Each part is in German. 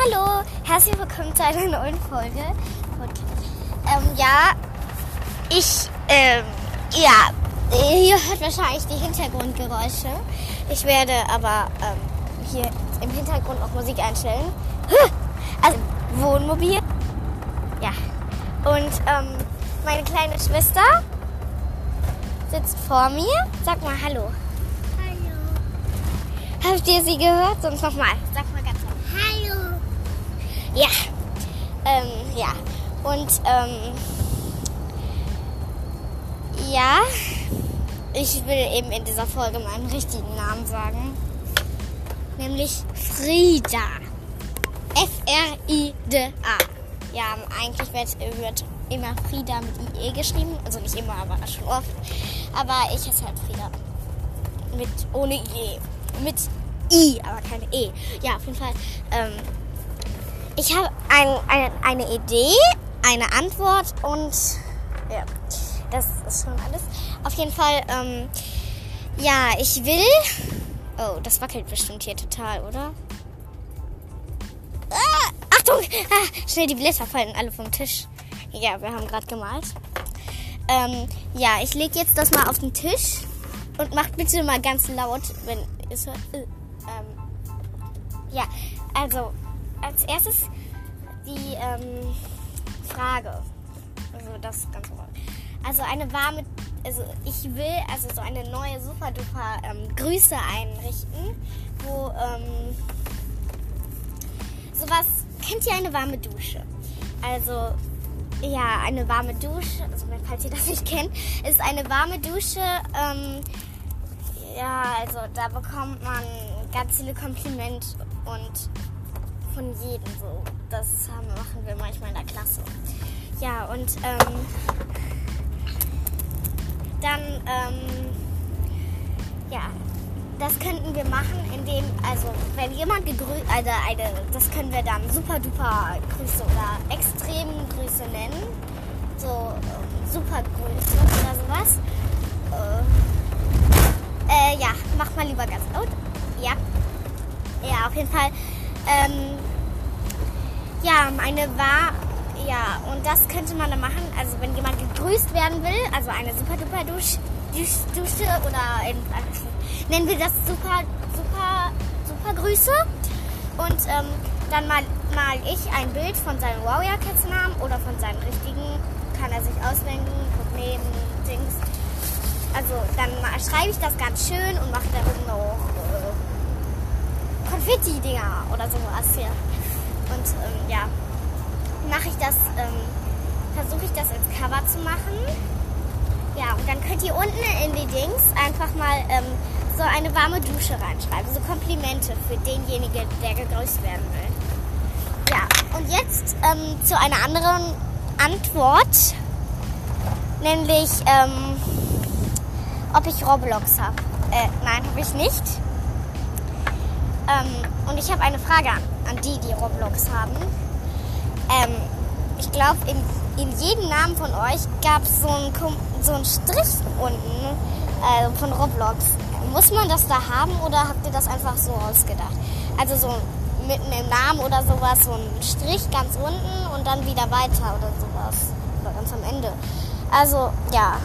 Hallo, herzlich willkommen zu einer neuen Folge. Ähm, ja, ich, ähm, ja, ihr hört wahrscheinlich die Hintergrundgeräusche. Ich werde aber ähm, hier im Hintergrund auch Musik einstellen. Also Wohnmobil. Ja. Und ähm, meine kleine Schwester sitzt vor mir. Sag mal Hallo. Hallo. Habt ihr sie gehört? Sonst nochmal. Sag mal. Ja. Ähm, ja. Und, ähm, ja. Ich will eben in dieser Folge meinen richtigen Namen sagen. Nämlich Frieda. F-R-I-D-A. Ja, eigentlich wird, wird immer Frieda mit IE geschrieben. Also nicht immer, aber schon oft. Aber ich heiße halt Frieda. Mit, ohne IE. Mit I, aber keine E. Ja, auf jeden Fall. Ähm, ich habe ein, ein, eine Idee, eine Antwort und ja, das ist schon alles. Auf jeden Fall, ähm, ja, ich will. Oh, das wackelt bestimmt hier total, oder? Ah, Achtung! Ah, schnell, die Blätter fallen alle vom Tisch. Ja, wir haben gerade gemalt. Ähm, ja, ich lege jetzt das mal auf den Tisch und macht bitte mal ganz laut, wenn es. Äh, ähm, ja, also als erstes die ähm, Frage. Also das ist ganz normal. Also eine warme, also ich will also so eine neue super duper ähm, Grüße einrichten, wo ähm, sowas kennt ihr eine warme Dusche? Also ja, eine warme Dusche, also falls ihr das nicht kennt, ist eine warme Dusche. Ähm, ja, also da bekommt man ganz viele Komplimente und von jedem so. Das haben, machen wir manchmal in der Klasse. Ja, und ähm, dann, ähm, ja, das könnten wir machen, indem, also wenn jemand gegrüßt, also eine, das können wir dann super duper Grüße oder extrem Grüße nennen. So ähm, super Grüße oder sowas. Äh, äh, ja, mach mal lieber ganz laut. Ja. Ja, auf jeden Fall. Ähm, ja, meine war, ja, und das könnte man dann machen, also wenn jemand gegrüßt werden will, also eine super duper Dusch, Dusch, Dusche oder in, äh, nennen wir das super, super, super Grüße. Und ähm, dann mal, mal ich ein Bild von seinem Warrior Cats Namen oder von seinem richtigen, kann er sich ausdenken, neben Dings. Also dann schreibe ich das ganz schön und mache darin noch äh, Konfetti-Dinger oder sowas hier. Und ähm, ja, mache ich das, ähm, versuche ich das als Cover zu machen. Ja, und dann könnt ihr unten in die Dings einfach mal ähm, so eine warme Dusche reinschreiben. So Komplimente für denjenigen, der gegrüßt werden will. Ja, und jetzt ähm, zu einer anderen Antwort. Nämlich, ähm, ob ich Roblox habe. Äh, nein, habe ich nicht. Ähm, und ich habe eine Frage an, die, die Roblox haben. Ähm, ich glaube, in, in jedem Namen von euch gab es so einen so Strich unten äh, von Roblox. Muss man das da haben oder habt ihr das einfach so ausgedacht? Also so mitten im Namen oder sowas, so ein Strich ganz unten und dann wieder weiter oder sowas. Oder ganz am Ende. Also, ja.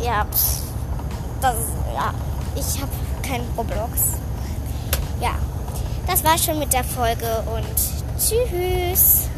Ja, das ist, ja. Ich habe kein Roblox. Ja, das war schon mit der Folge und tschüss.